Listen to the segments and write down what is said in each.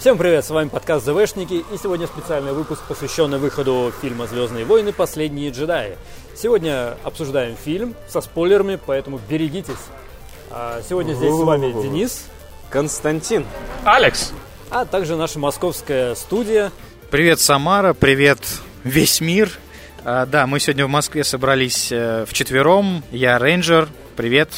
Всем привет, с вами подкаст ЗВшники, и сегодня специальный выпуск, посвященный выходу фильма «Звездные войны. Последние джедаи». Сегодня обсуждаем фильм со спойлерами, поэтому берегитесь. А сегодня здесь с вами Денис, Константин. Алекс. а также наша московская студия. Привет, Самара, привет, весь мир. А, да, мы сегодня в Москве собрались э, вчетвером. Я рейнджер, привет.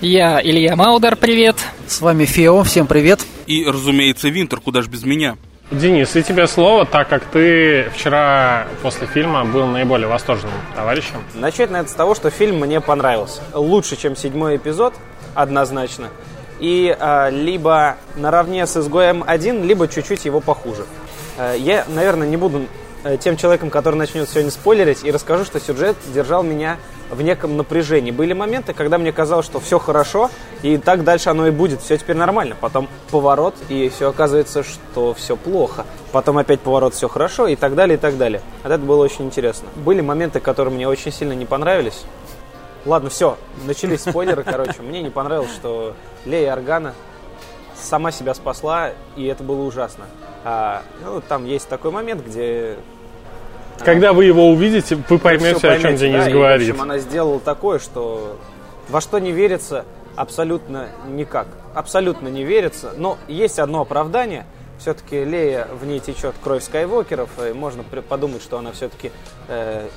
Я Илья Маудер, привет. С вами Фео, всем привет. И, разумеется, Винтер, куда ж без меня. Денис, и тебе слово, так как ты вчера после фильма был наиболее восторженным товарищем. Начать надо с того, что фильм мне понравился. Лучше, чем седьмой эпизод, однозначно. И а, либо наравне с «Изгоем 1», либо чуть-чуть его похуже. А, я, наверное, не буду э, тем человеком, который начнет сегодня спойлерить, и расскажу, что сюжет держал меня в неком напряжении. Были моменты, когда мне казалось, что все хорошо, и так дальше оно и будет, все теперь нормально. Потом поворот, и все оказывается, что все плохо. Потом опять поворот, все хорошо, и так далее, и так далее. Вот это было очень интересно. Были моменты, которые мне очень сильно не понравились. Ладно, все, начались спойлеры, короче. Мне не понравилось, что Лея Органа сама себя спасла, и это было ужасно. А, ну, там есть такой момент, где Когда вы его увидите, вы поймете, всё о чем поймете, Денис да, и, говорит. в общем, она сделала такое, что во что не верится абсолютно никак. Абсолютно не верится. Но есть одно оправдание. Все-таки Лея в ней течет кровь скайвокеров, и можно подумать, что она все-таки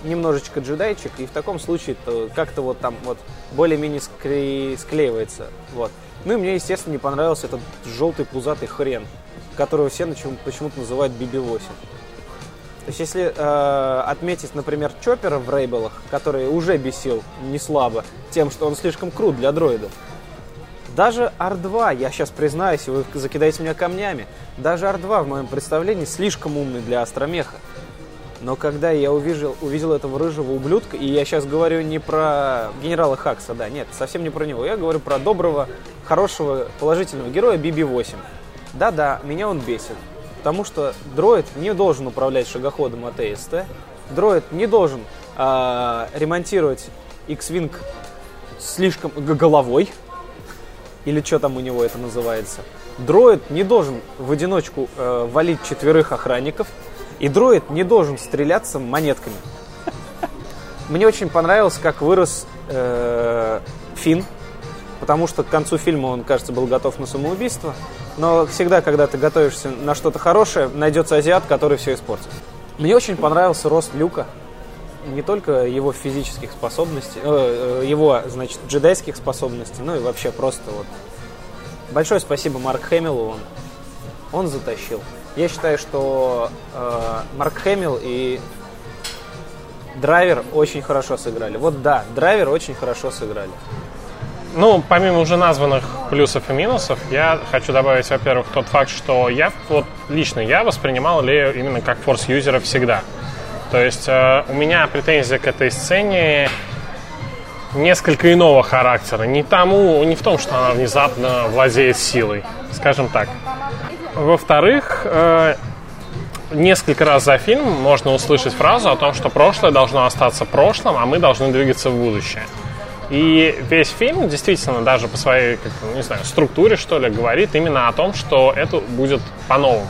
немножечко джедайчик, и в таком случае то как-то вот там вот более-менее скле- склеивается. Вот. Ну и мне, естественно, не понравился этот желтый пузатый хрен, которого все почему-то называют BB-8. То есть, если э, отметить, например, Чоппера в Рейбелах, который уже бесил не слабо тем, что он слишком крут для дроида, даже R2, я сейчас признаюсь, вы закидаете меня камнями, даже R2 в моем представлении слишком умный для астромеха. Но когда я увидел, увидел этого рыжего ублюдка, и я сейчас говорю не про генерала Хакса, да, нет, совсем не про него, я говорю про доброго, хорошего, положительного героя BB-8. Да-да, меня он бесит. Потому что дроид не должен управлять шагоходом от АСТ, дроид не должен а, ремонтировать X-Wing слишком головой, или что там у него это называется. Дроид не должен в одиночку э, валить четверых охранников, и дроид не должен стреляться монетками. Мне очень понравилось, как вырос э, Финн, потому что к концу фильма он, кажется, был готов на самоубийство. Но всегда, когда ты готовишься на что-то хорошее, найдется азиат, который все испортит. Мне очень понравился рост Люка. Не только его физических способностей, э, э, его, значит, джедайских способностей, ну и вообще просто вот. Большое спасибо Марк Хэмиллу, он, он затащил. Я считаю, что э, Марк Хэмилл и Драйвер очень хорошо сыграли. Вот да, Драйвер очень хорошо сыграли. Ну, помимо уже названных плюсов и минусов, я хочу добавить, во-первых, тот факт, что я, вот лично я воспринимал Лею именно как форс-юзера всегда. То есть э, у меня претензия к этой сцене несколько иного характера. Не тому, не в том, что она внезапно владеет силой, скажем так. Во-вторых, э, несколько раз за фильм можно услышать фразу о том, что прошлое должно остаться прошлым, а мы должны двигаться в будущее. И весь фильм действительно даже по своей, как, не знаю, структуре, что ли, говорит именно о том, что это будет по-новому.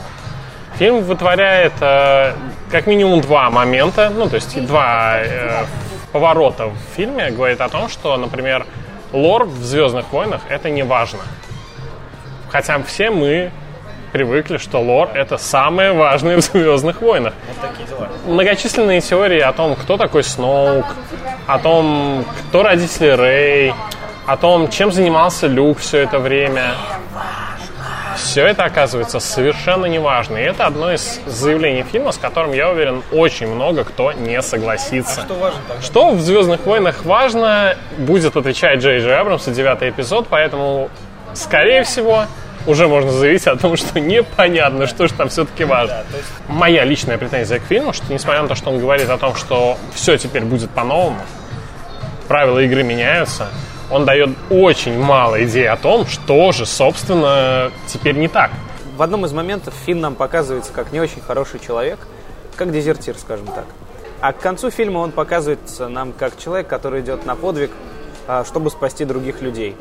Фильм вытворяет э, как минимум два момента, ну, то есть два э, поворота в фильме, говорит о том, что, например, лор в «Звездных войнах» — это не важно. Хотя все мы привыкли, что лор — это самое важное в «Звездных войнах». Многочисленные теории о том, кто такой Сноук, о том, кто родители Рэй, о том, чем занимался Люк все это время. Все это оказывается совершенно неважно. И это одно из заявлений фильма, с которым, я уверен, очень много кто не согласится. что важно Что в «Звездных войнах» важно, будет отвечать Джей Джей Абрамс, девятый эпизод, поэтому, скорее всего, уже можно заявить о том, что непонятно, что же там все-таки важно. Моя личная претензия к фильму, что несмотря на то, что он говорит о том, что все теперь будет по-новому, правила игры меняются, он дает очень мало идей о том, что же, собственно, теперь не так. В одном из моментов Финн нам показывается как не очень хороший человек, как дезертир, скажем так. А к концу фильма он показывается нам как человек, который идет на подвиг, а, чтобы спасти других людей.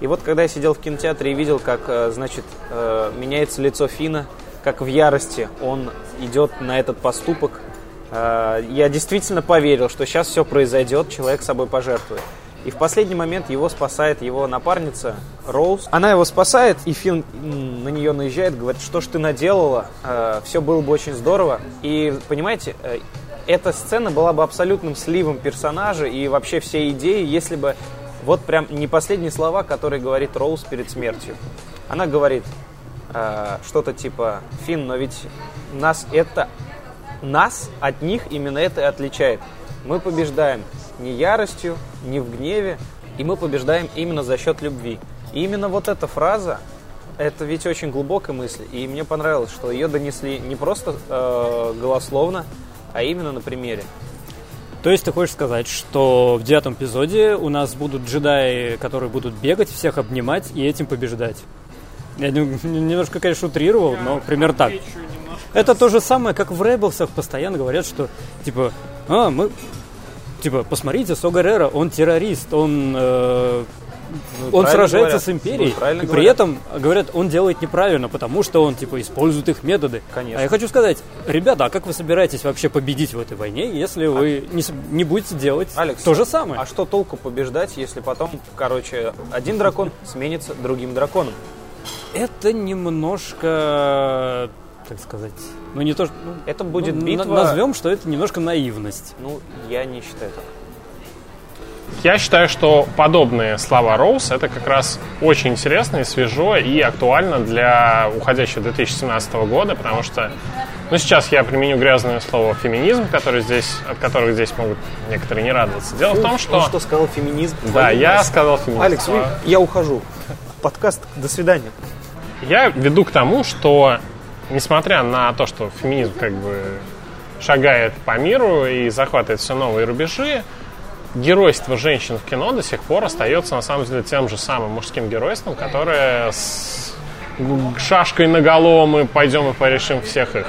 И вот когда я сидел в кинотеатре и видел, как, э, значит, э, меняется лицо Фина, как в ярости он идет на этот поступок. Э, я действительно поверил, что сейчас все произойдет, человек собой пожертвует. И в последний момент его спасает его напарница Роуз. Она его спасает, и Финн на нее наезжает, говорит, что ж ты наделала, э, все было бы очень здорово. И, понимаете, э, эта сцена была бы абсолютным сливом персонажа и вообще всей идеи, если бы вот прям не последние слова, которые говорит Роуз перед смертью. Она говорит э, что-то типа, Финн, но ведь нас это, нас от них именно это и отличает. Мы побеждаем не яростью, не в гневе, и мы побеждаем именно за счет любви. И именно вот эта фраза, это ведь очень глубокая мысль, и мне понравилось, что ее донесли не просто э, голословно, а именно на примере. То есть ты хочешь сказать, что в девятом эпизоде у нас будут джедаи, которые будут бегать, всех обнимать и этим побеждать? Я немножко, конечно, утрировал, но примерно так. Это то же самое, как в Рейблсах постоянно говорят, что типа, а, мы типа, посмотрите, Согарера, он террорист, он, э, ну, он сражается говорят. с империей, ну, и при говорят. этом, говорят, он делает неправильно, потому что он, типа, использует их методы. Конечно. А я хочу сказать, ребята, а как вы собираетесь вообще победить в этой войне, если вы а... не, не будете делать Алекс, то же самое? А что толку побеждать, если потом, короче, один дракон сменится другим драконом? Это немножко так сказать. Ну не то, ну, это будет ну, битва. Назовем, что это немножко наивность. Ну, я не считаю так. Я считаю, что подобные слова Роуз это как раз очень интересно и свежо и актуально для уходящего 2017 года, потому что, ну, сейчас я применю грязное слово феминизм, который здесь, от которых здесь могут некоторые не радоваться. Дело ну, в том, что... Он что сказал феминизм? Да, я сказал феминизм. Алекс, вы, я ухожу. Подкаст, до свидания. Я веду к тому, что несмотря на то, что феминизм как бы шагает по миру и захватывает все новые рубежи, геройство женщин в кино до сих пор остается на самом деле тем же самым мужским геройством, которое с шашкой на мы пойдем и порешим всех их.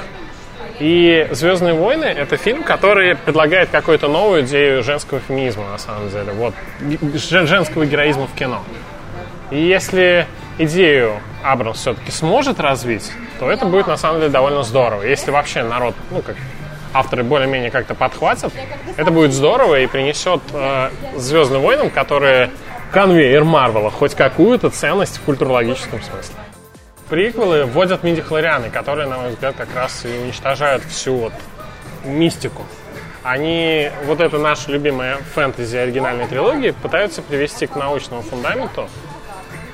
И «Звездные войны» — это фильм, который предлагает какую-то новую идею женского феминизма, на самом деле. Вот, женского героизма в кино. И если идею Абрамс все-таки сможет развить, то это будет на самом деле довольно здорово. Если вообще народ, ну как авторы более-менее как-то подхватят, это будет здорово и принесет э, Звездным войнам, которые конвейер Марвела, хоть какую-то ценность в культурологическом смысле. Приквелы вводят мидихлорианы, которые, на мой взгляд, как раз и уничтожают всю вот мистику. Они, вот это наша любимая фэнтези оригинальной трилогии, пытаются привести к научному фундаменту,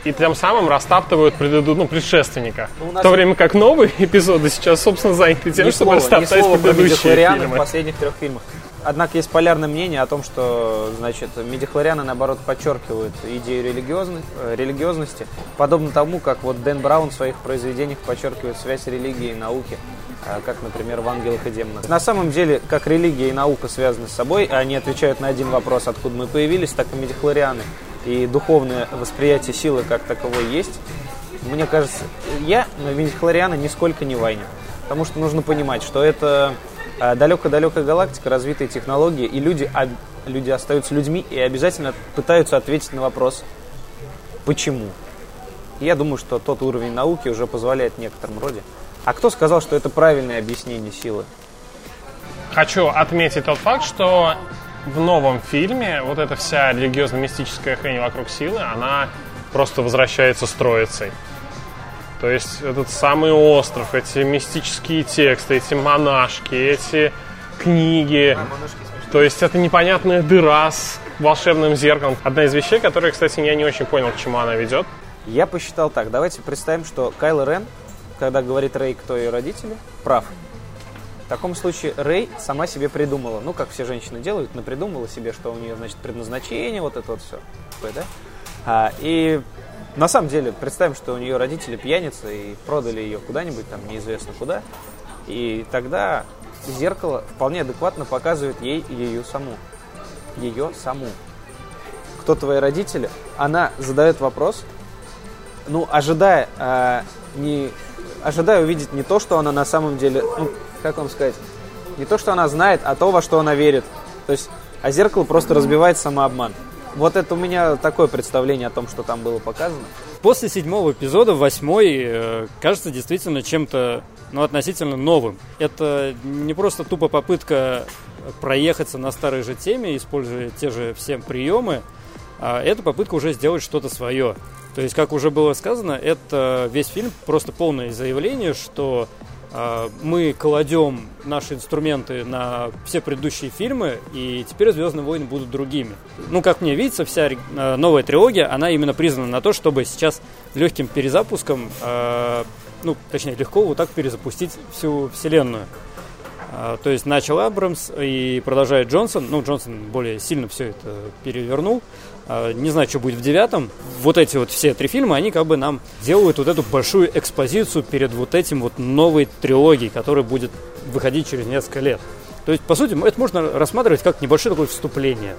и тем самым растаптывают преду... ну, предшественника. Ну, в то время как новые эпизоды сейчас, собственно, заняты тем, чтобы растоптать предыдущие фильмы. в последних трех фильмах. Однако есть полярное мнение о том, что значит, медихлорианы, наоборот, подчеркивают идею религиозной, э, религиозности, подобно тому, как вот Дэн Браун в своих произведениях подчеркивает связь религии и науки, э, как, например, в «Ангелах и демонах». На самом деле, как религия и наука связаны с собой, они отвечают на один вопрос, откуда мы появились, так и медихлорианы – и духовное восприятие силы как таковой есть, мне кажется, я на Винихлориана нисколько не вайню. Потому что нужно понимать, что это а, далекая-далекая галактика, развитые технологии, и люди, а, люди остаются людьми и обязательно пытаются ответить на вопрос «почему?». Я думаю, что тот уровень науки уже позволяет некотором роде. А кто сказал, что это правильное объяснение силы? Хочу отметить тот факт, что в новом фильме вот эта вся религиозно-мистическая хрень вокруг силы, она просто возвращается с троицей. То есть этот самый остров, эти мистические тексты, эти монашки, эти книги. То есть это непонятная дыра с волшебным зеркалом. Одна из вещей, которые, кстати, я не очень понял, к чему она ведет. Я посчитал так. Давайте представим, что Кайл Рен, когда говорит Рэй, кто ее родители, прав. Таком случае Рэй сама себе придумала, ну, как все женщины делают, но придумала себе, что у нее, значит, предназначение, вот это вот все. Да? А, и на самом деле, представим, что у нее родители пьяницы и продали ее куда-нибудь, там, неизвестно куда. И тогда зеркало вполне адекватно показывает ей ее саму. Ее саму. Кто твои родители? Она задает вопрос, ну, ожидая, а, не, ожидая увидеть не то, что она на самом деле, ну, как вам сказать, не то, что она знает, а то, во что она верит. То есть, а зеркало просто разбивает самообман. Вот это у меня такое представление о том, что там было показано. После седьмого эпизода восьмой э, кажется действительно чем-то но относительно новым. Это не просто тупо попытка проехаться на старой же теме, используя те же все приемы, а это попытка уже сделать что-то свое. То есть, как уже было сказано, это весь фильм просто полное заявление, что мы кладем наши инструменты на все предыдущие фильмы, и теперь Звездные войны будут другими. Ну, как мне видится, вся э, новая трилогия, она именно признана на то, чтобы сейчас легким перезапуском, э, ну, точнее, легко вот так перезапустить всю вселенную. А, то есть начал Абрамс и продолжает Джонсон. Ну, Джонсон более сильно все это перевернул. А, не знаю, что будет в девятом. Вот эти вот все три фильма, они как бы нам делают вот эту большую экспозицию перед вот этим вот новой трилогией, которая будет выходить через несколько лет. То есть, по сути, это можно рассматривать как небольшое такое вступление.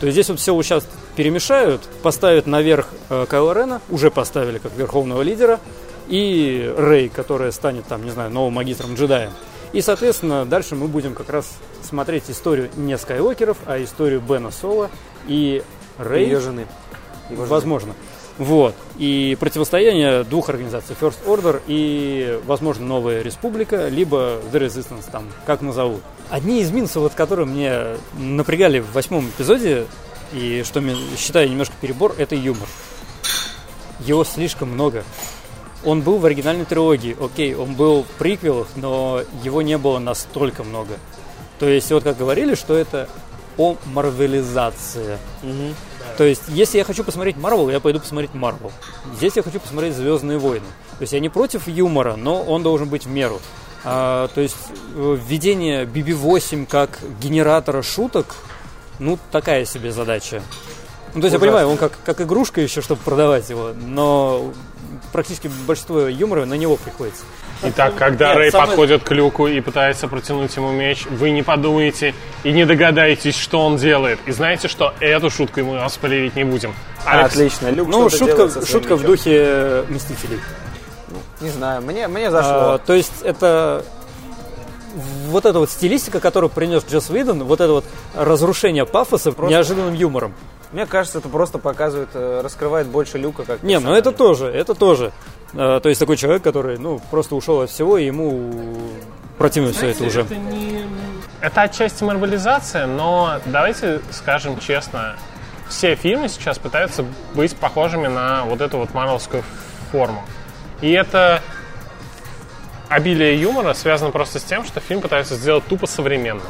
То есть здесь вот все вот сейчас перемешают, поставят наверх э, Кайла Рена, уже поставили как верховного лидера, и Рэй, которая станет там, не знаю, новым магистром джедаем. И, соответственно, дальше мы будем как раз смотреть историю не Скайуокеров, а историю Бена Соло и Рэй. Ее жены. Его возможно. Вот. И противостояние двух организаций, First Order и, возможно, Новая Республика, либо The Resistance, там, как назовут. Одни из минусов, вот, которые мне напрягали в восьмом эпизоде, и что считаю немножко перебор, это юмор. Его слишком много. Он был в оригинальной трилогии, окей, он был в приквелах, но его не было настолько много. То есть, вот как говорили, что это о марвелизации. Угу. То есть, если я хочу посмотреть Марвел, я пойду посмотреть Марвел. Здесь я хочу посмотреть Звездные войны. То есть я не против юмора, но он должен быть в меру. А, то есть введение BB-8 как генератора шуток, ну, такая себе задача. Ну, то есть Ужасно. я понимаю, он как, как игрушка еще, чтобы продавать его, но практически большинство юмора на него приходится. Итак, когда Нет, Рэй самый... подходит к люку и пытается протянуть ему меч, вы не подумаете и не догадаетесь, что он делает. И знаете, что эту шутку мы вас полевить не будем. Алекс... Отлично, Люк Ну, шутка, шутка в духе э, Мстителей. Ну, не знаю, мне, мне зашло. А, то есть это вот эта вот стилистика, которую принес Джос Уидон, вот это вот разрушение пафоса Просто... неожиданным юмором. Мне кажется, это просто показывает, э, раскрывает больше Люка как Не, ну это тоже, это тоже. А, то есть такой человек, который, ну, просто ушел от всего, и ему противно Знаете, все это уже. Это, не... это отчасти марвелизация, но давайте скажем честно, все фильмы сейчас пытаются быть похожими на вот эту вот марвелскую форму. И это обилие юмора связано просто с тем, что фильм пытается сделать тупо современным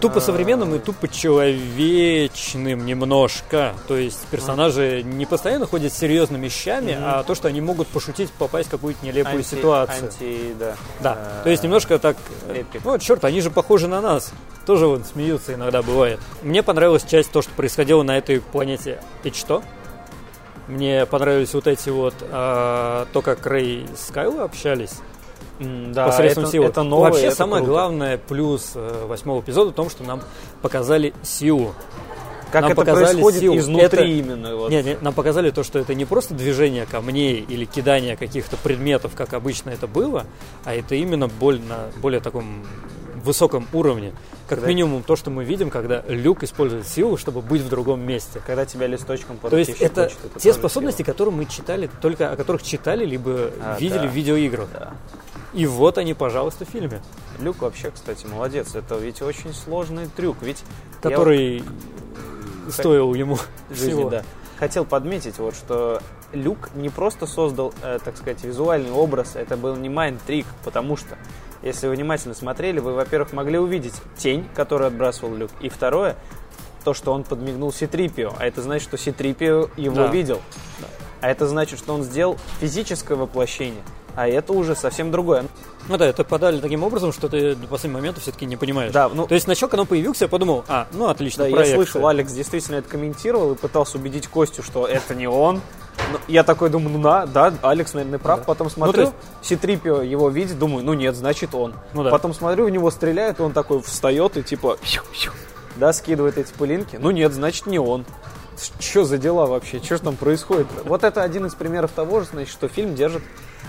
тупо современным и тупо человечным немножко. То есть персонажи не постоянно ходят с серьезными вещами, а то, что они могут пошутить, попасть в какую-то нелепую анти, ситуацию. Анти, да. Да. А, то есть немножко так. Эпик. Ну, черт, они же похожи на нас. Тоже вот смеются иногда бывает. Мне понравилась часть то, что происходило на этой планете. И что? Мне понравились вот эти вот а, то, как Рэй и Скайла общались да, посредством это, силы. Это новое, Вообще это самое круто. главное плюс э, восьмого эпизода в том, что нам показали силу. Как нам это происходит силу. изнутри это, именно. Вот. Нет, нет, нам показали то, что это не просто движение камней или кидание каких-то предметов, как обычно это было, а это именно боль на более таком высоком уровне. Как когда... минимум то, что мы видим, когда Люк использует силу, чтобы быть в другом месте. Когда тебя листочком То есть это, хочет, это те способности, сила. которые мы читали, только о которых читали, либо а, видели да. в видеоиграх. Да. И вот они, пожалуйста, в фильме. Люк вообще, кстати, молодец. Это ведь очень сложный трюк. Ведь который я... стоил ему жизни, всего. да. Хотел подметить, вот, что Люк не просто создал, э, так сказать, визуальный образ, это был не майн-трик, потому что, если вы внимательно смотрели, вы, во-первых, могли увидеть тень, которую отбрасывал Люк, и второе, то, что он подмигнул Ситрипио, а это значит, что Ситрипио его да. видел. Да. А это значит, что он сделал физическое воплощение – а это уже совсем другое. Ну да, это подали таким образом, что ты до последнего момента все-таки не понимаешь. Да, ну... То есть сначала, когда он появился, я подумал, а, ну отлично, Да, проекция. я слышал, Алекс действительно это комментировал и пытался убедить Костю, что это не он. Но я такой думаю, ну да, да, Алекс, наверное, прав. Да. Потом ну, смотрю, ну, есть... Ситрипио его видит, думаю, ну нет, значит он. Ну, да. Потом смотрю, в него стреляют, и он такой встает и типа, да, скидывает эти пылинки. Ну нет, значит не он что за дела вообще, что же там происходит? Вот это один из примеров того же, значит, что фильм держит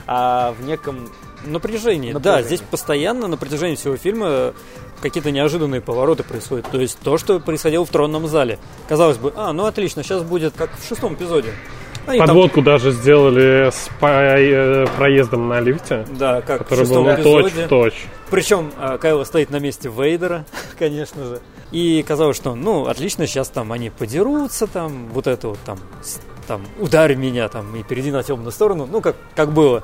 а, в неком напряжении. напряжении. Да, здесь постоянно на протяжении всего фильма какие-то неожиданные повороты происходят. То есть то, что происходило в тронном зале. Казалось бы, а, ну отлично, сейчас будет как в шестом эпизоде. Они там- Подводку даже сделали с э, проездом на лифте, да, как в который был шестом точь эпизоде. в точь. Причем а, Кайло стоит на месте Вейдера, конечно же. И казалось, что, ну, отлично, сейчас там они подерутся, там, вот это вот там, там, ударь меня, там, и перейди на темную сторону, ну, как, как было.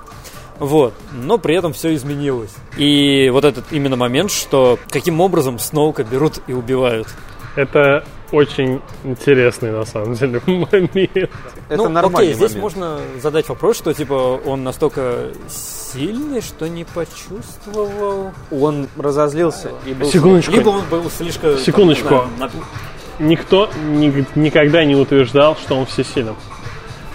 Вот. Но при этом все изменилось. И вот этот именно момент, что каким образом Сноука берут и убивают. Это очень интересный, на самом деле, момент. Это ну, нормальный окей, здесь момент. можно задать вопрос, что, типа, он настолько сильный, что не почувствовал. Он разозлился и был... Секундочку. Либо он был слишком... там, Секундочку. не знаю, на- Никто ни- никогда не утверждал, что он всесилен.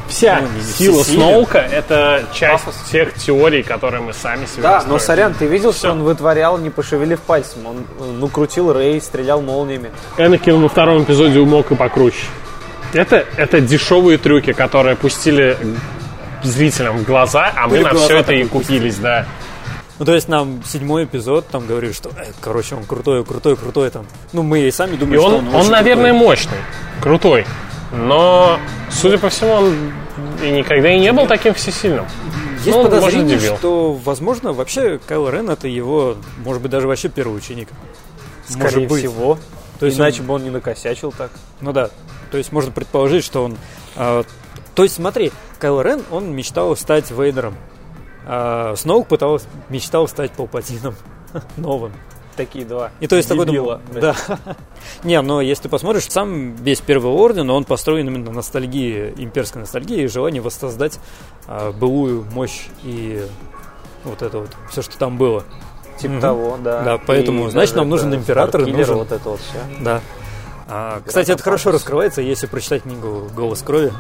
Вся Ну, не сила всесилен. Сноука — это часть тех теорий, которые мы сами себе Да, но сорян, ты видел, Всё. что он вытворял, не пошевелив пальцем? Он, э, ну, крутил Рэй, стрелял молниями. Энакин во втором эпизоде умог и покруче. Это, это дешевые трюки, которые пустили зрителям в глаза, а мы Были на глаза все это и купились, да. Ну, то есть нам седьмой эпизод там говорили, что, э, короче, он крутой, крутой, крутой там. Ну, мы и сами И думали, что он, он, он, очень наверное, крутой. мощный, крутой. Но, судя по всему, он и никогда и не был таким всесильным. Есть ну, подозрение, может, что, возможно, вообще Кайл Рен это его, может быть, даже вообще первый ученик. Скорее Может быть. всего. То есть Иначе он- бы он не накосячил так. Ну да. То есть можно предположить, что он... а, то есть смотри, Кайл Рен, он мечтал стать Вейдером. А Сноук пытался, мечтал стать Палпатином новым. Такие два. И то есть такой дебила. думал, да. Не, но если ты посмотришь, сам весь Первый Орден, он построен именно на ностальгии, имперской ностальгии и желании воссоздать а, былую мощь и вот это вот, все, что там было. Типа Мгм. того, да. Да, поэтому, И значит, нам нужен император и нужен- вот это вот все. Да. А, кстати, это хорошо раскрывается, если прочитать книгу «Голос крови».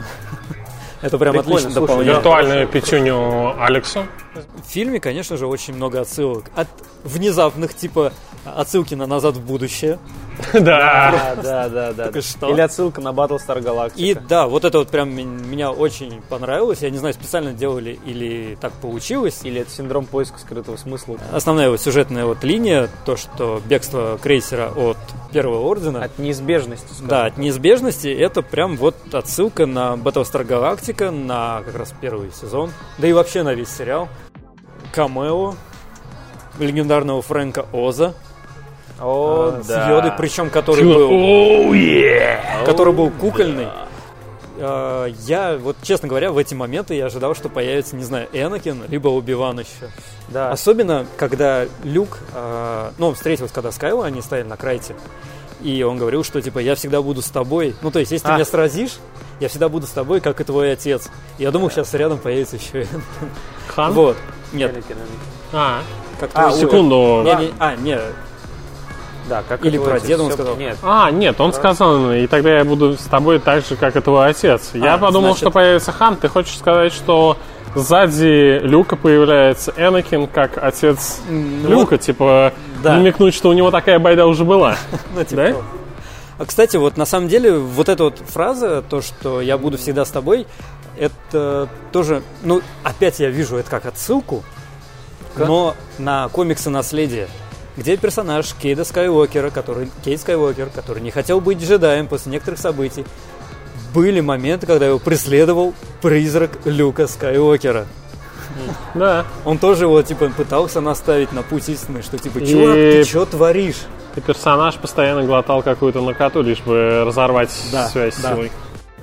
Это прям Прикольно, отлично слушай, дополняет. Виртуальную пятюню Алексу. В фильме, конечно же, очень много отсылок. От внезапных, типа отсылки на «Назад в будущее». Да. Да, да, да, да. Только что. Или отсылка на Battlestar Galactica. И да, вот это вот прям меня очень понравилось. Я не знаю, специально делали или так получилось. Или это синдром поиска скрытого смысла. Основная вот сюжетная вот линия, то, что бегство крейсера от Первого Ордена. От неизбежности. Да, от неизбежности это прям вот отсылка на Battlestar Galactica, на как раз первый сезон, да и вообще на весь сериал. Камео легендарного Фрэнка Оза О, э, с да. Йодой, причем который был, Оу, е! который был кукольный. Э, Я, вот честно говоря, в эти моменты я ожидал, что появится, не знаю, Энакин, либо Убиван еще. Да. Особенно, когда Люк, э, ну, он встретился, когда с Кайло, они стояли на крайте, и он говорил, что, типа, я всегда буду с тобой. Ну, то есть, если ты А. меня сразишь, я всегда буду с тобой, как и твой отец. Я думал, сейчас рядом появится еще Энакин. Хан? Вот. Нет, Энакин, Энакин. А, как А, твой- секунду. Не, не, а, не, Да, как Или про деда он Всё- сказал. Нет. А, нет, он сказал, и тогда я буду с тобой так же, как и твой отец. Я А, подумал, значит- что появится Хан. Ты хочешь сказать, что сзади Люка появляется Энакин как отец Люка, типа да. намекнуть, что у него такая байда уже была. Ну, типа Да? того. А, кстати, вот на самом деле вот эта вот фраза, то, что я буду всегда с тобой, это тоже, ну, опять я вижу это как отсылку, но на комиксы «Наследие», где персонаж Кейда Скайуокера, который, Кейд Скайуокер, который не хотел быть джедаем после некоторых событий, были моменты, когда его преследовал призрак Люка Скайуокера. Да. Он тоже его, типа, пытался наставить на путь истины, что, типа, чувак, И- ты что творишь? И персонаж постоянно глотал какую-то накату, лишь бы разорвать Да, связь да. с силой.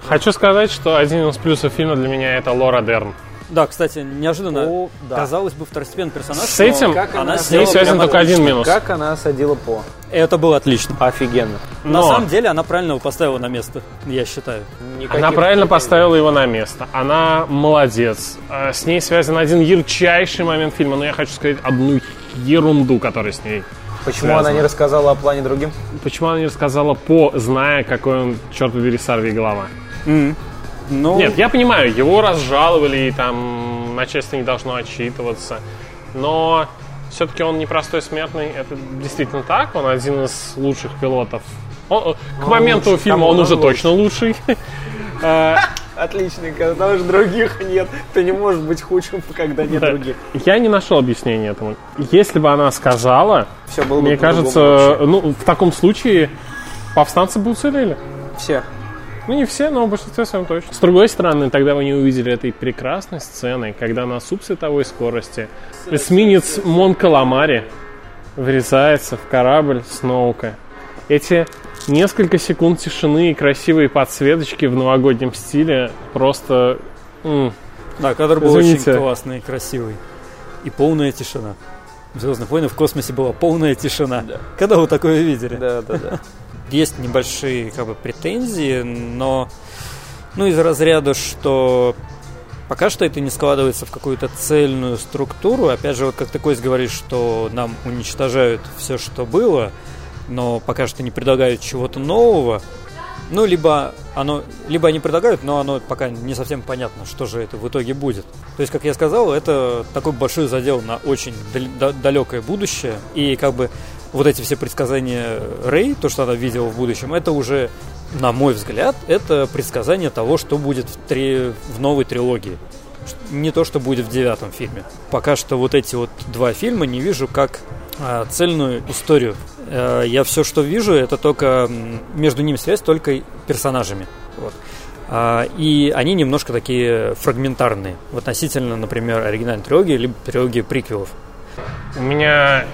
Хочу сказать, что один из плюсов фильма для меня это Лора Дерн. Да, кстати, неожиданно, О, да. казалось бы, второстепенный персонаж. С этим Как она с ней связан прям только один минус. Как она осадила По? Это было отлично. Офигенно. На Но- самом деле, она правильно его поставила на место, я считаю. Никаких Она правильно претензий. поставила его на место. Она молодец. А, С ней связан один ярчайший момент фильма, но я хочу сказать одну ерунду, которая с ней. Почему связано. она не рассказала о плане другим? Почему она не рассказала по, зная, какой он, черт побери, сорви голова? Ну, Нет, я понимаю, его разжаловали, и там начальство не должно отчитываться. Но все-таки он непростой смертный, это действительно так. Он один из лучших пилотов. Он- к моменту лучше, фильма он он уже лучше? точно лучший. Э, Отличненько, потому что других нет. Ты не можешь быть худшим, когда нет Да. других. Я не нашел объяснения этому. Если бы она сказала, Все было бы мне кажется, вообще. ну, в таком случае повстанцы бы уцелели. Все. Ну, не все, но в большинстве своем точно. С другой стороны, тогда вы не увидели этой прекрасной сцены, когда на субсветовой скорости эсминец Мон Каламари врезается в корабль Сноука. Эти несколько секунд тишины и красивые подсветочки в новогоднем стиле просто... м, Да, кадр был Извините. очень классный и красивый. И полная тишина. В Звездных войнах в космосе была полная тишина. Когда вы такое видели? Да, да, да. Есть небольшие как бы, претензии, но ну, из разряда, что пока что это не складывается в какую-то цельную структуру. Опять же, вот как ты, Кость, говоришь, что нам уничтожают все, что было, но пока что не предлагают чего-то нового. Ну, либо оно, либо они предлагают, но оно пока не совсем понятно, что же это в итоге будет. То есть, как я сказал, это такой большой задел на очень дал- да- далекое будущее. И как бы вот эти все предсказания Рэй, то, что она видела в будущем, это уже, на мой взгляд, это предсказание того, что будет в, три- в новой трилогии. Не то, что будет в девятом фильме. Пока что вот эти вот два фильма не вижу как а, цельную историю. Э, Я все, что вижу, это только между ними связь только персонажами. Вот. А, И они немножко такие фрагментарные относительно, например, оригинальной трилогии либо трилогии приквелов. У меня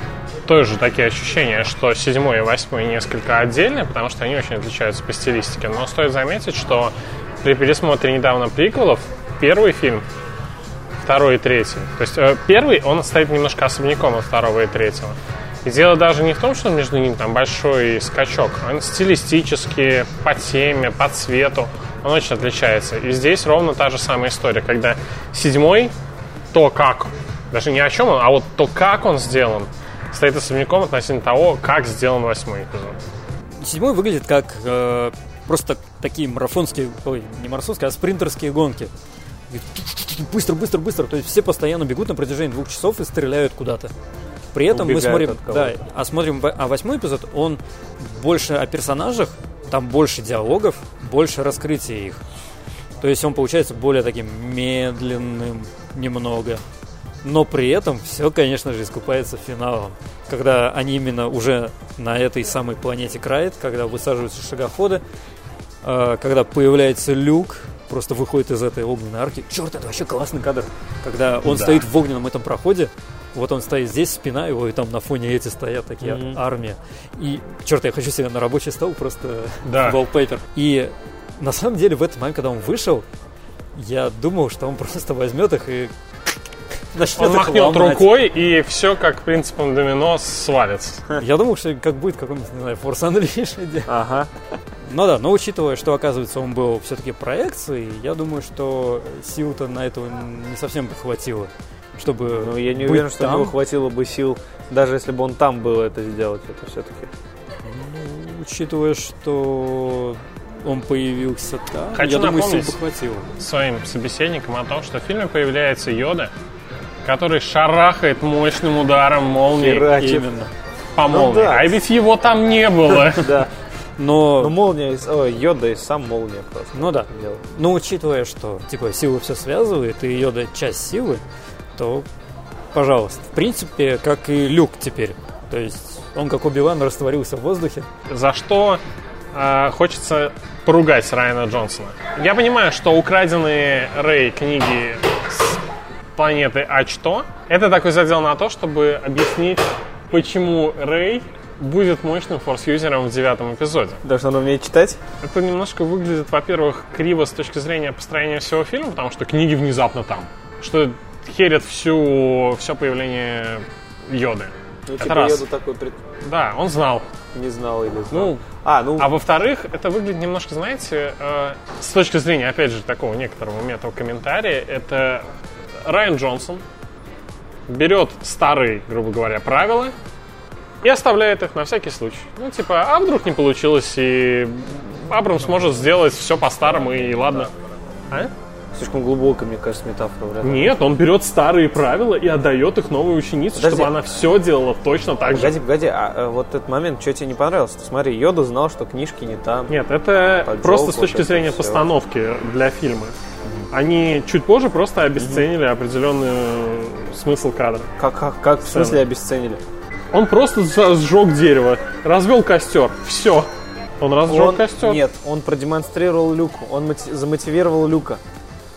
тоже такие ощущения, что седьмой и восьмой несколько отдельные, потому что они очень отличаются по стилистике. Но стоит заметить, что при пересмотре недавно приквелов первый фильм, второй и третий. То есть э, первый, он стоит немножко особняком от второго и третьего. И дело даже не в том, что между ними там большой скачок. Он стилистически, по теме, по цвету, он очень отличается. И здесь ровно та же самая история, когда седьмой, то как, даже не о чем он, а вот то, как он сделан, стоит особняком относительно того, как сделан восьмой эпизод. Седьмой выглядит как э, просто такие марафонские, ой, не марафонские, а спринтерские гонки. Быстро, быстро, быстро. То есть все постоянно бегут на протяжении двух часов и стреляют куда-то. При этом Убегают мы смотрим, от да, а смотрим, а восьмой эпизод, он больше о персонажах, там больше диалогов, больше раскрытия их. То есть он получается более таким медленным немного. Но при этом все, конечно же, искупается финалом. Когда они именно уже на этой самой планете Крайт, когда высаживаются шагоходы, э, когда появляется люк, просто выходит из этой огненной арки. Черт, это вообще классный кадр. Когда он стоит в огненном этом проходе, вот он стоит здесь, спина его, и там на фоне эти стоят такие Мгм. армия. И, черт, я хочу себе на рабочий стол просто Да. wallpaper. И на самом деле в этот момент, когда он вышел, я думал, что он просто возьмет их и начнет Он махнет ломать. рукой, и все как принципом домино свалится. Я думал, что как будет какой-нибудь, не знаю, Force Unleashed. Ага. Ну да, но учитывая, что, оказывается, он был все-таки проекцией, я думаю, что сил-то на этого не совсем бы хватило, чтобы Ну, я не быть уверен, что у там. него хватило бы сил, даже если бы он там был это сделать, это все-таки. Ну, учитывая, что он появился там, Хочу я думаю, сил бы хватило. Своим собеседникам о том, что в фильме появляется Йода, который шарахает мощным ударом молнии Херачит. Именно. по молнии. да. А ведь его там не было. Да. Но, Ну, молния, ой, Йода и сам молния просто. ну да, делал. но учитывая, что типа сила все связывает, и Йода часть силы, то, пожалуйста. В принципе, как и Люк теперь. То есть он как Оби-Ван растворился в воздухе. За что э, хочется поругать Райана Джонсона. Я понимаю, что украденные Рэй книги планеты А-что это такой задел на то, чтобы объяснить, почему Рэй будет мощным форс-юзером в девятом эпизоде. Что он умеет читать? Это немножко выглядит, во-первых, криво с точки зрения построения всего фильма, потому что книги внезапно там. Что херят всю, все появление Йоды. Ну, Это типа раз. Йода такой пред- Да, он знал. не знал или знал. Ну, а, ну, а во-вторых, это выглядит немножко, знаете, э, с точки зрения, опять же, такого некоторого мета-комментария, это Райан Джонсон берет старые, грубо говоря, правила и оставляет их на всякий случай. Ну, типа, а вдруг не получилось, и Абрам сможет сделать все по-старому, и ладно. А? Слишком глубокая, мне кажется, метафора. вряд ли. Нет, он берет старые правила и отдает их новой ученице, Подожди. чтобы она все делала точно так же. Погоди, погоди, а э, вот этот момент, что тебе не понравилось? Смотри, Йода знал, что книжки не там. Нет, это Поджог, просто с точки зрения всё. постановки для фильма. Они чуть позже просто обесценили определенный э, смысл кадра. Как, как, как в смысле обесценили? Он просто сжег дерево, развел костер, все. Он разжег Он- костер. Нет, он продемонстрировал Люку. Он моти- замотивировал Люка.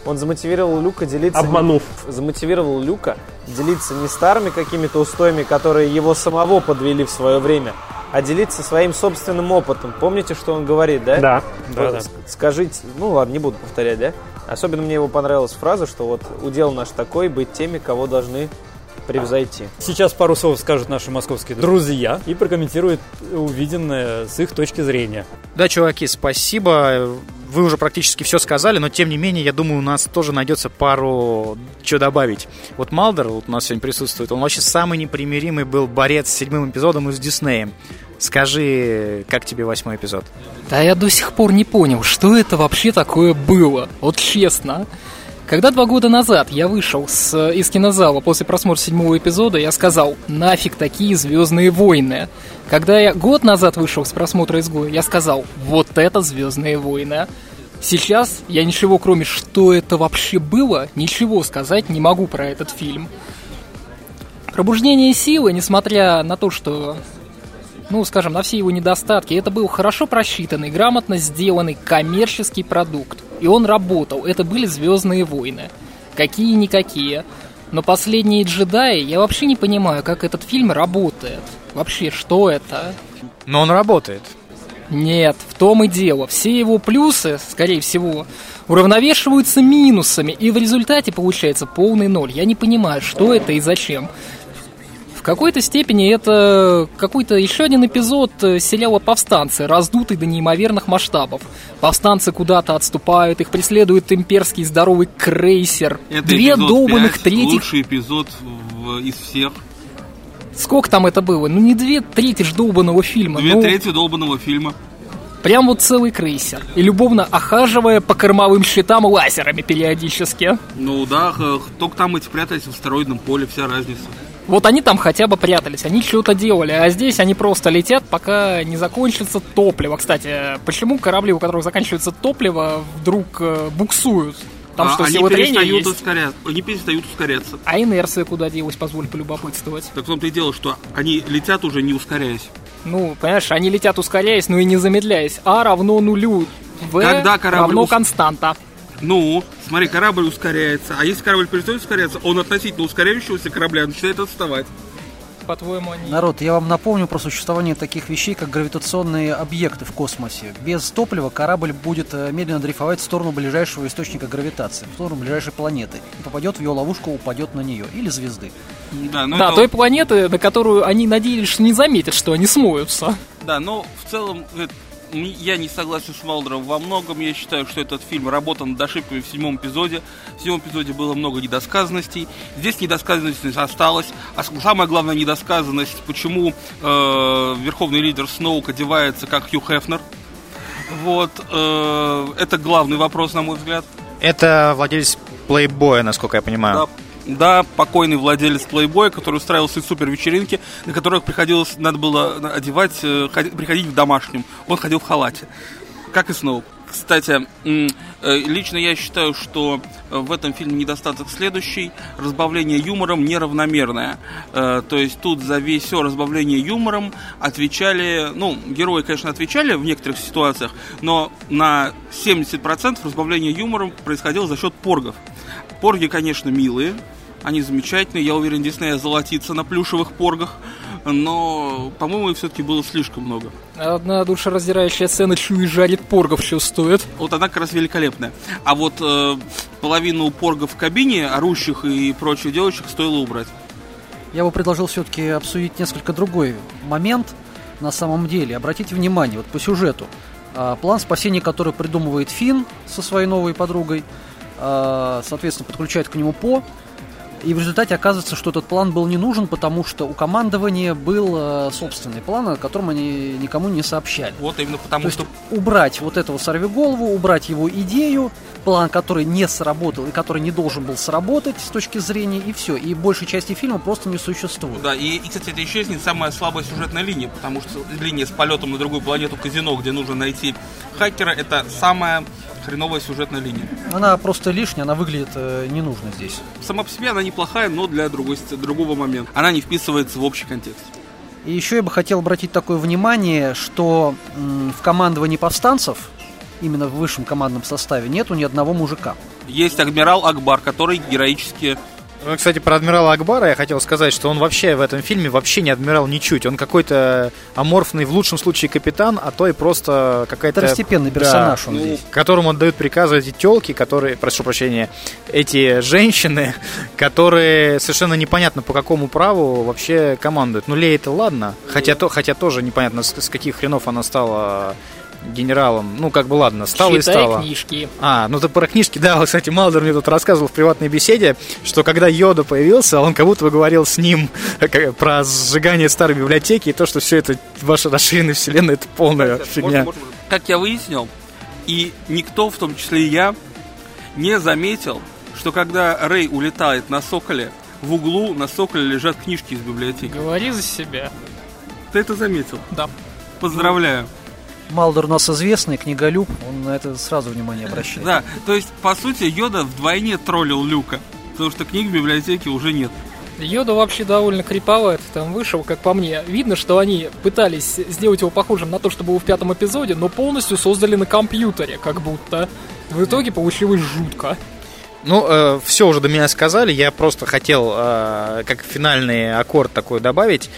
Он замотивировал Люка делиться... Обманув. Замотивировал Люка делиться не старыми какими-то устоями, которые его самого подвели в свое время, а делиться своим собственным опытом. Помните, что он говорит, да? Да. Да, да. Скажите, ну ладно, не буду повторять, да? Особенно мне его понравилась фраза, что вот удел наш такой быть теми, кого должны превзойти. Сейчас пару слов скажут наши московские друзья и прокомментируют увиденное с их точки зрения. Да, чуваки, спасибо. Вы уже практически все сказали, но тем не менее, я думаю, у нас тоже найдется пару что добавить. Вот Малдер вот у нас сегодня присутствует, он вообще самый непримиримый был борец с седьмым эпизодом и с Диснеем. Скажи, как тебе восьмой эпизод? Да я до сих пор не понял, что это вообще такое было. Вот честно. Когда два года назад я вышел с, из кинозала после просмотра седьмого эпизода, я сказал, нафиг такие Звездные войны. Когда я год назад вышел с просмотра изгоя, я сказал, вот это Звездные войны. Сейчас я ничего, кроме что это вообще было, ничего сказать не могу про этот фильм. Пробуждение силы, несмотря на то, что ну, скажем, на все его недостатки. Это был хорошо просчитанный, грамотно сделанный коммерческий продукт. И он работал. Это были Звездные войны. Какие-никакие. Но последние джедаи, я вообще не понимаю, как этот фильм работает. Вообще, что это? Но он работает. Нет, в том и дело. Все его плюсы, скорее всего, уравновешиваются минусами, и в результате получается полный ноль. Я не понимаю, что это и зачем. В какой-то степени это какой-то еще один эпизод э, сериала «Повстанцы», раздутый до неимоверных масштабов. Повстанцы куда-то отступают, их преследует имперский здоровый крейсер. Это Две долбанных третьих... Лучший эпизод в- из всех. Сколько там это было? Ну не две трети ж долбанного фильма. Две ну, трети долбанного фильма. Прям вот целый крейсер. И любовно охаживая по кормовым щитам лазерами периодически. Ну да, только там эти прятались в астероидном поле, вся разница. Вот они там хотя бы прятались, они что-то делали, а здесь они просто летят, пока не закончится топливо. Кстати, почему корабли, у которых заканчивается топливо, вдруг э, буксуют? Там А что, они перестают есть? ускоряться. Они перестают ускоряться. А инерция куда делась, позволь полюбопытствовать? Так в том-то и дело, что они летят уже не ускоряясь. Ну, понимаешь, они летят ускоряясь, но и не замедляясь. А равно нулю. В Когда корабль равно ус- константа. Ну, смотри, корабль ускоряется. А если корабль перестает ускоряться, он относительно ускоряющегося корабля начинает отставать. По-твоему, они... Народ, я вам напомню про существование таких вещей, как гравитационные объекты в космосе. Без топлива корабль будет э, медленно дрейфовать в сторону ближайшего источника гравитации, в сторону ближайшей планеты. И попадет в ее ловушку, упадет на нее. Или звезды. Да, но Да, это- той планеты, на которую они надеялись, что не заметят, что они смоются. Да, но в целом я не согласен с Малдером во многом. Я считаю, что этот фильм работан над ошибками в седьмом эпизоде. В седьмом эпизоде было много недосказанностей. Здесь недосказанность осталась. А самая главная недосказанность, почему э, верховный лидер Сноук одевается как Хью Хефнер. Вот, э, это главный вопрос, на мой взгляд. Это владелец плейбоя, насколько я понимаю. Да, да, покойный владелец плейбоя, который устраивал свои супер вечеринки, на которых приходилось, надо было одевать, э, ходи- приходить в домашнем. Он ходил в халате. Как и Сноуп. Кстати, э, лично я считаю, что э, в этом фильме недостаток следующий. Разбавление юмором неравномерное. То есть тут за весь все разбавление юмором отвечали, ну, герои, конечно, отвечали в некоторых ситуациях, но на 70% разбавление юмором происходило за счет поргов. Порги, конечно, милые, они замечательные. Я уверен, Диснея золотится на плюшевых поргах, но, по-моему, их все-таки было слишком много. Одна душераздирающая сцена «Чуй жарит поргов» чувствует. Вот она как раз великолепная. А вот э, половину поргов в кабине, орущих и прочих делающих, стоило убрать. Я бы предложил все-таки обсудить несколько другой момент на самом деле. Обратите внимание, вот по сюжету. А, План спасения, который придумывает Финн со своей новой подругой, а, соответственно, подключает к нему По. И в результате оказывается, что этот план был не нужен, потому что у командования был э, собственный план, о котором они никому не сообщали. Вот именно То потому, есть что убрать вот этого сорвиголову, убрать его идею, план, который не сработал и который не должен был сработать с точки зрения, и все. И большей части фильма просто не существует. Да, и, и, кстати, это исчезнет самая слабая сюжетная линия, потому что линия с полетом на другую планету казино, где нужно найти хакера, это самая хреновая сюжетная линия. Она просто лишняя, она выглядит э, ненужно здесь. Сама по себе она неплохая, но для другой, другого момента. Она не вписывается в общий контекст. И еще я бы хотел обратить такое внимание, что в командовании повстанцев, именно в высшем командном составе, нету ни одного мужика. Есть адмирал Акбар, который героически Ну, кстати, про адмирала Акбара я хотел сказать, что он вообще в этом фильме вообще не адмирал ничуть. Он какой-то аморфный, в лучшем случае, капитан, а то и просто какая-то... Второстепенный Да. персонаж он Ну, здесь. которому отдают приказы эти телки, которые, прошу прощения, эти женщины, которые совершенно непонятно по какому праву вообще командуют. Ну, Лея это ладно, хотя, то, хотя тоже непонятно, с, с каких хренов она стала генералом. Ну, как бы ладно, стала и Читай стала. книжки. А, ну ты про книжки, да, вот, кстати, Малдер мне тут рассказывал в приватной беседе, что когда Йода появился, он как будто бы говорил с ним про сжигание старой библиотеки и то, что все это ваша расширенная вселенная, это полная фигня. Как я выяснил, и никто, в том числе и я, не заметил, что когда Рэй улетает на Соколе, в углу на Соколе лежат книжки из библиотеки. Говори за себя. Ты это заметил? Да. Поздравляю. Малдер у нас известный, книголюб, он на это сразу внимание обращает. Да, то есть, по сути, Йода вдвойне троллил Люка, потому что книг в библиотеке уже нет. Йода вообще довольно криповат там вышел, как по мне. Видно, что они пытались сделать его похожим на то, что было в пятом эпизоде, но полностью создали на компьютере, как будто. В итоге получилось жутко. Ну, все уже до меня сказали, я просто хотел э, как финальный аккорд такой добавить.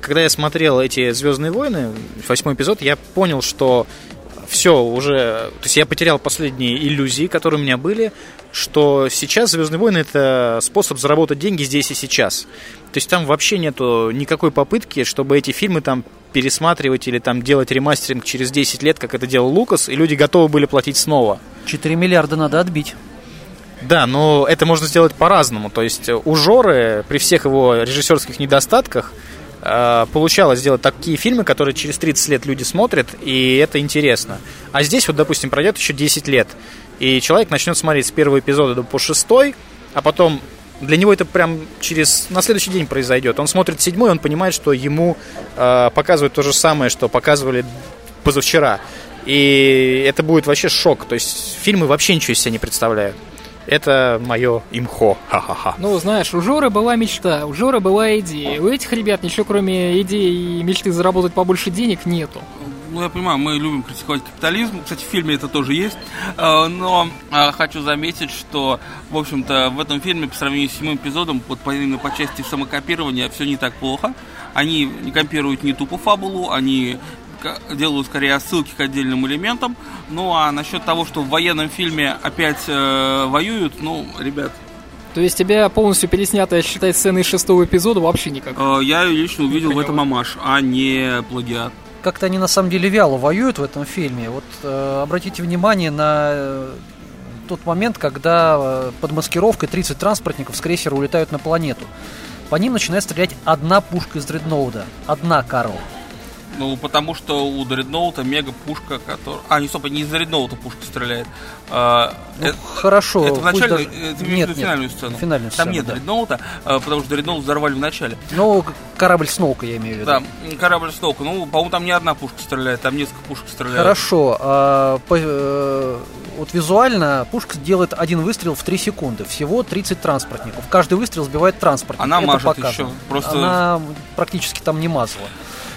Когда я смотрел эти Звездные войны, восьмой эпизод, я понял, что все уже. То есть я потерял последние иллюзии, которые у меня были, что сейчас Звездные войны это способ заработать деньги здесь и сейчас. То есть там вообще нету никакой попытки, чтобы эти фильмы там пересматривать или там делать ремастеринг через 10 лет, как это делал Лукас, и люди готовы были платить снова. 4 миллиарда надо отбить. Да, но это можно сделать по-разному. То есть у Жоры при всех его режиссерских недостатках получалось сделать такие фильмы, которые через 30 лет люди смотрят, и это интересно. А здесь вот, допустим, пройдет еще 10 лет, и человек начнет смотреть с первого эпизода до по шестой, а потом для него это прям через на следующий день произойдет. Он смотрит седьмой, он понимает, что ему э, показывают то же самое, что показывали позавчера. И это будет вообще шок. То есть фильмы вообще ничего из себя не представляют. Это мое имхо. Ха-ха-ха. Ну, знаешь, у Жоры была мечта, у Жоры была идея. У этих ребят ничего кроме идеи и мечты заработать побольше денег нету. Ну, я понимаю, мы любим критиковать капитализм. Кстати, в фильме это тоже есть. Э, Но э, хочу заметить, что, в общем-то, в этом фильме, по сравнению с седьмым эпизодом, вот по, именно по части самокопирования, все не так плохо. Они не копируют не тупо фабулу, они делают скорее отсылки к отдельным элементам. Ну, а насчет того, что в военном фильме опять э, воюют, ну, ребят, То есть тебя полностью переснятая, считай, сцены из шестого эпизода вообще никак. э, я лично увидел в этом амаш, а не плагиат. Как-то они на самом деле вяло воюют в этом фильме. Вот э, обратите внимание на э, тот момент, когда э, под маскировкой 30 транспортников с крейсера улетают на планету. По ним начинает стрелять одна пушка из дредноуда. Одна, Карл. Ну, потому что у Дредноута мега пушка, которая... А, не, стоп, не из Дредноута пушка стреляет. А, Ну, это, хорошо. это в начале, даже- это нет, нет, финальную сцену. финальную Там сцену, нет да. Дредноута, а, потому что Дредноут взорвали в начале. Ну, корабль Сноука, я имею в виду. Да, корабль Сноука. Ну, по-моему, там не одна пушка стреляет, там несколько пушек стреляют. Хорошо. а, по- э, вот визуально пушка делает один выстрел в 3 секунды. Всего 30 транспортников. Каждый выстрел сбивает транспортник. Она Это мажет показано. еще, просто- Она практически там не мазала.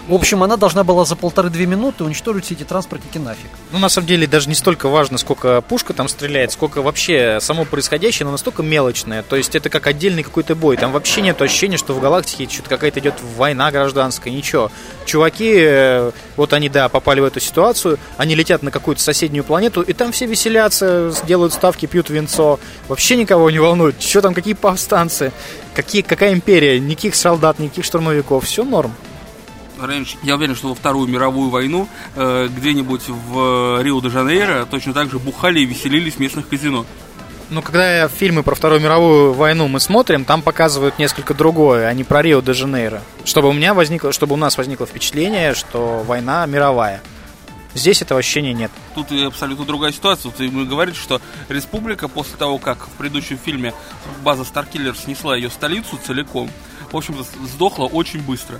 В общем, она должна была за полторы-две минуты уничтожить все эти транспортники нафиг. Ну, на самом деле, даже не столько важно, сколько пушка там стреляет, сколько вообще само происходящее, но настолько мелочное. То есть это как отдельный какой-то бой. Там вообще нет ощущения, что в галактике что-то какая-то идет война гражданская, ничего. Чуваки, э, вот они, да, попали в эту ситуацию, они летят на какую-то соседнюю планету, и там все веселятся, делают ставки, пьют винцо. Вообще никого не волнует. Что там, какие повстанцы, какие, какая империя, никаких солдат, никаких штурмовиков, все норм. Раньше, я уверен, что во Вторую мировую войну э, где-нибудь в Рио-де-Жанейро точно так же бухали и веселились в местных казино. Ну, когда фильмы про Вторую мировую войну мы смотрим, там показывают несколько другое, а не про Рио-де-Жанейро. Чтобы у меня возникло, чтобы у нас возникло впечатление, что война мировая. Здесь этого ощущения нет. Тут абсолютно другая ситуация. Тут ему говорит, что республика после того, как в предыдущем фильме база Старкиллер снесла ее столицу целиком, в общем-то, сдохла очень быстро.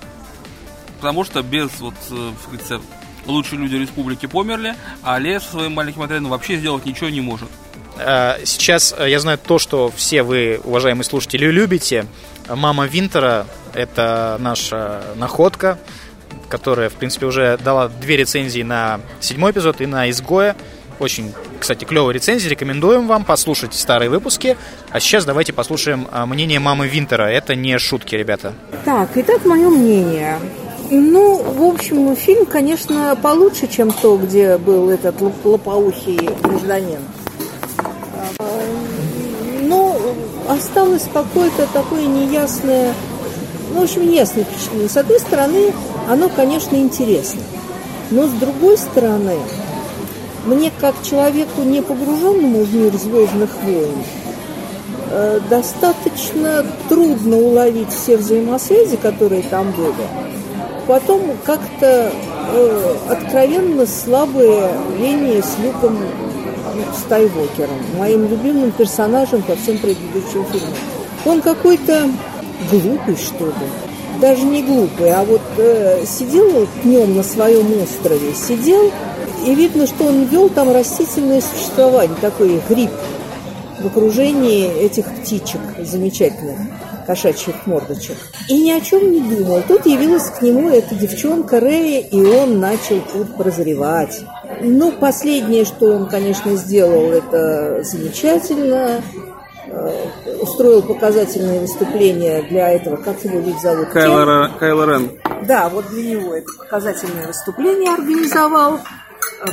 Потому что без, вот, э, как говорится, лучшие люди республики померли, а Лея со своим маленьким отрядом вообще сделать ничего не может. Э, Сейчас э, я знаю то, что все вы, уважаемые слушатели, любите. Мама Винтера – это наша находка, которая, в принципе, уже дала две рецензии на седьмой эпизод и на «Изгоя». Очень, кстати, клевые рецензии. Рекомендуем вам послушать старые выпуски. А сейчас давайте послушаем мнение мамы Винтера. Это не шутки, ребята. Так, итак, мое мнение. Ну, в общем, фильм, конечно, получше, чем то, где был этот лоп- лопоухий гражданин. А, Но осталось какое-то такое неясное, ну, в общем, неясное впечатление. С одной стороны, оно, конечно, интересно. Но с другой стороны, мне, как человеку, не погруженному в мир звездных войн, э, достаточно трудно уловить все взаимосвязи, которые там были. Потом как-то э, откровенно слабые линии с Люком Скайуокером, моим любимым персонажем по всем предыдущим фильмам. Он какой-то глупый, что ли. Даже не глупый, а вот э, сидел днем на своем острове, сидел, и видно, что он вел там растительное существование, такой гриб в окружении этих птичек замечательных, кошачьих мордочек. И ни о чем не думал. Тут явилась к нему эта девчонка Рэя, и он начал тут прозревать. Ну, последнее, что он, конечно, сделал, это замечательно. Э, Устроил показательное выступление для этого, как его ведь зовут? Кайло, Ре- Кайло Рен. Да, вот для него это показательное выступление организовал, э,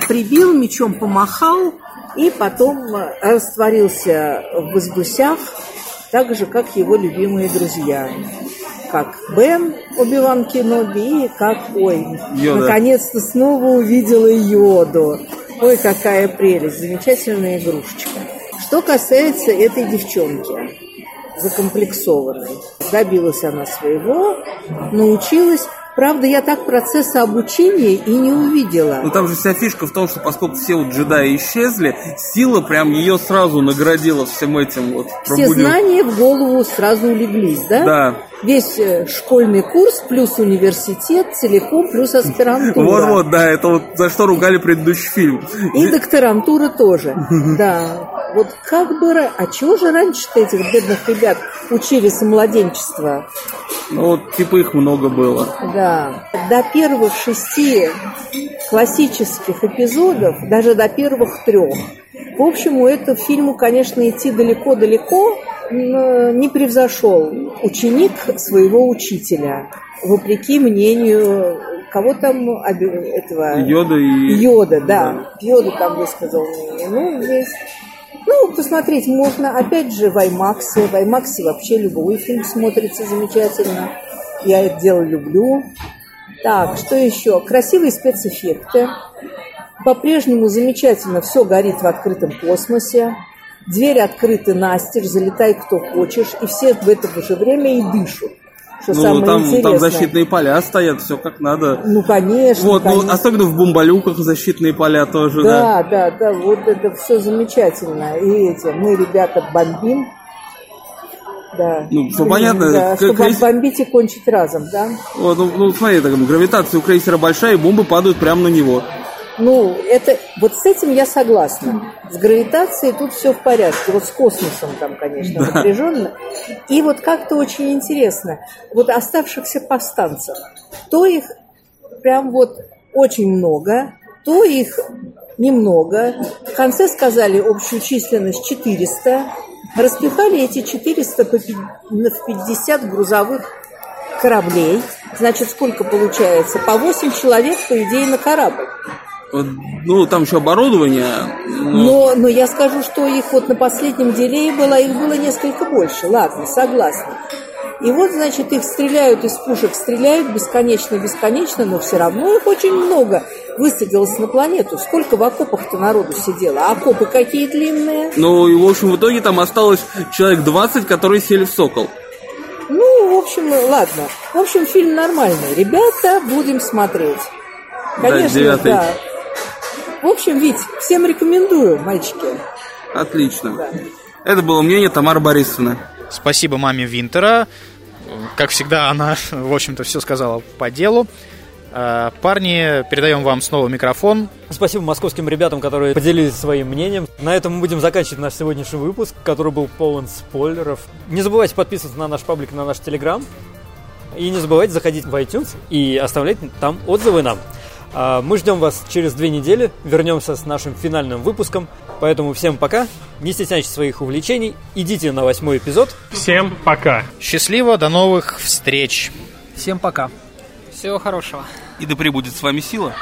прибил, мечом помахал и потом э, растворился в воздусях, так же, как его любимые друзья. Как Бен Оби-Ван Кеноби и как, ой, Йода. наконец-то снова увидела Йоду. Ой, какая прелесть, замечательная игрушечка. Что касается этой девчонки, закомплексованной, добилась она своего, научилась. Правда, я так процесса обучения и не увидела. Ну там же вся фишка в том, что поскольку все вот джедаи исчезли, сила прям ее сразу наградила всем этим вот. Все пробудил. знания в голову сразу улеглись, да? Да. Весь э, школьный курс плюс университет целиком плюс аспирантура. Вот-вот, да, это вот за что ругали предыдущий фильм. И докторантура тоже. Да. Вот как бы... А чего же раньше-то этих бедных ребят учили с младенчества? Ну вот типа их много было. Да. До первых шести классических эпизодов, даже до первых трех, в общем, у этого фильму, конечно, идти далеко-далеко не превзошел ученик своего учителя, вопреки мнению кого там этого Йода и... Йода, да. Йода там высказал. Ну, здесь... Ну, посмотреть можно, опять же, в IMAX. В IMAX вообще любой фильм смотрится замечательно. Я это дело люблю. Так, что еще? Красивые спецэффекты. По-прежнему замечательно все горит в открытом космосе. Двери открыты настежь, залетай кто хочешь. И все в это же время и дышат. Что Ну, самое там, интересное. там защитные поля стоят, все как надо. Ну, конечно. Вот, ну, конечно. особенно в бомбалюках защитные поля тоже, да. Да, да, да, вот это все замечательно. И эти, мы, ребята, бомбим. Да. Ну, всё понятно. Да, чтобы крейс- бомбить и кончить разом, да? Вот, ну, ну, смотри, так, гравитация у крейсера большая, и бомбы падают прямо на него. Ну, это, вот с этим я согласна. С гравитацией тут все в порядке. Вот с космосом там, конечно, напряженно. И вот как-то очень интересно. Вот оставшихся повстанцев, то их прям вот очень много, то их немного. В конце сказали общую численность 400. Распихали эти 400 по пи- в 50 грузовых кораблей. Значит, сколько получается? По 8 человек, по идее, на корабль. Ну, там еще оборудование. ну, Но, но я скажу, что их вот на последнем деле было, их было несколько больше. Ладно, согласна. И вот, значит, их стреляют из пушек, стреляют бесконечно-бесконечно, но все равно их очень много высадилось на планету. Сколько в окопах-то народу сидело? А окопы какие длинные? Ну, и, в общем, в итоге там осталось человек 20, которые сели в «Сокол». Ну, в общем, ладно. В общем, фильм нормальный. Ребята, будем смотреть. Конечно, да. В общем, Вить, всем рекомендую, мальчики. Отлично. Это было мнение Тамары Борисовны. Спасибо маме Винтера. Как всегда, она, в общем-то, все сказала по делу. Э, Парни, передаем вам снова микрофон. Спасибо московским ребятам, которые поделились своим мнением. На этом мы будем заканчивать наш сегодняшний выпуск, который был полон спойлеров. Не забывайте подписываться на наш паблик, на наш телеграм. И не забывайте заходить в iTunes и оставлять там отзывы нам. А, Мы ждем вас через две недели. Вернемся с нашим финальным выпуском. Поэтому всем пока. Не стесняйтесь своих увлечений. Идите на восьмой эпизод. Всем пока. Счастливо, до новых встреч. Всем пока. Всего хорошего. И да пребудет с вами сила.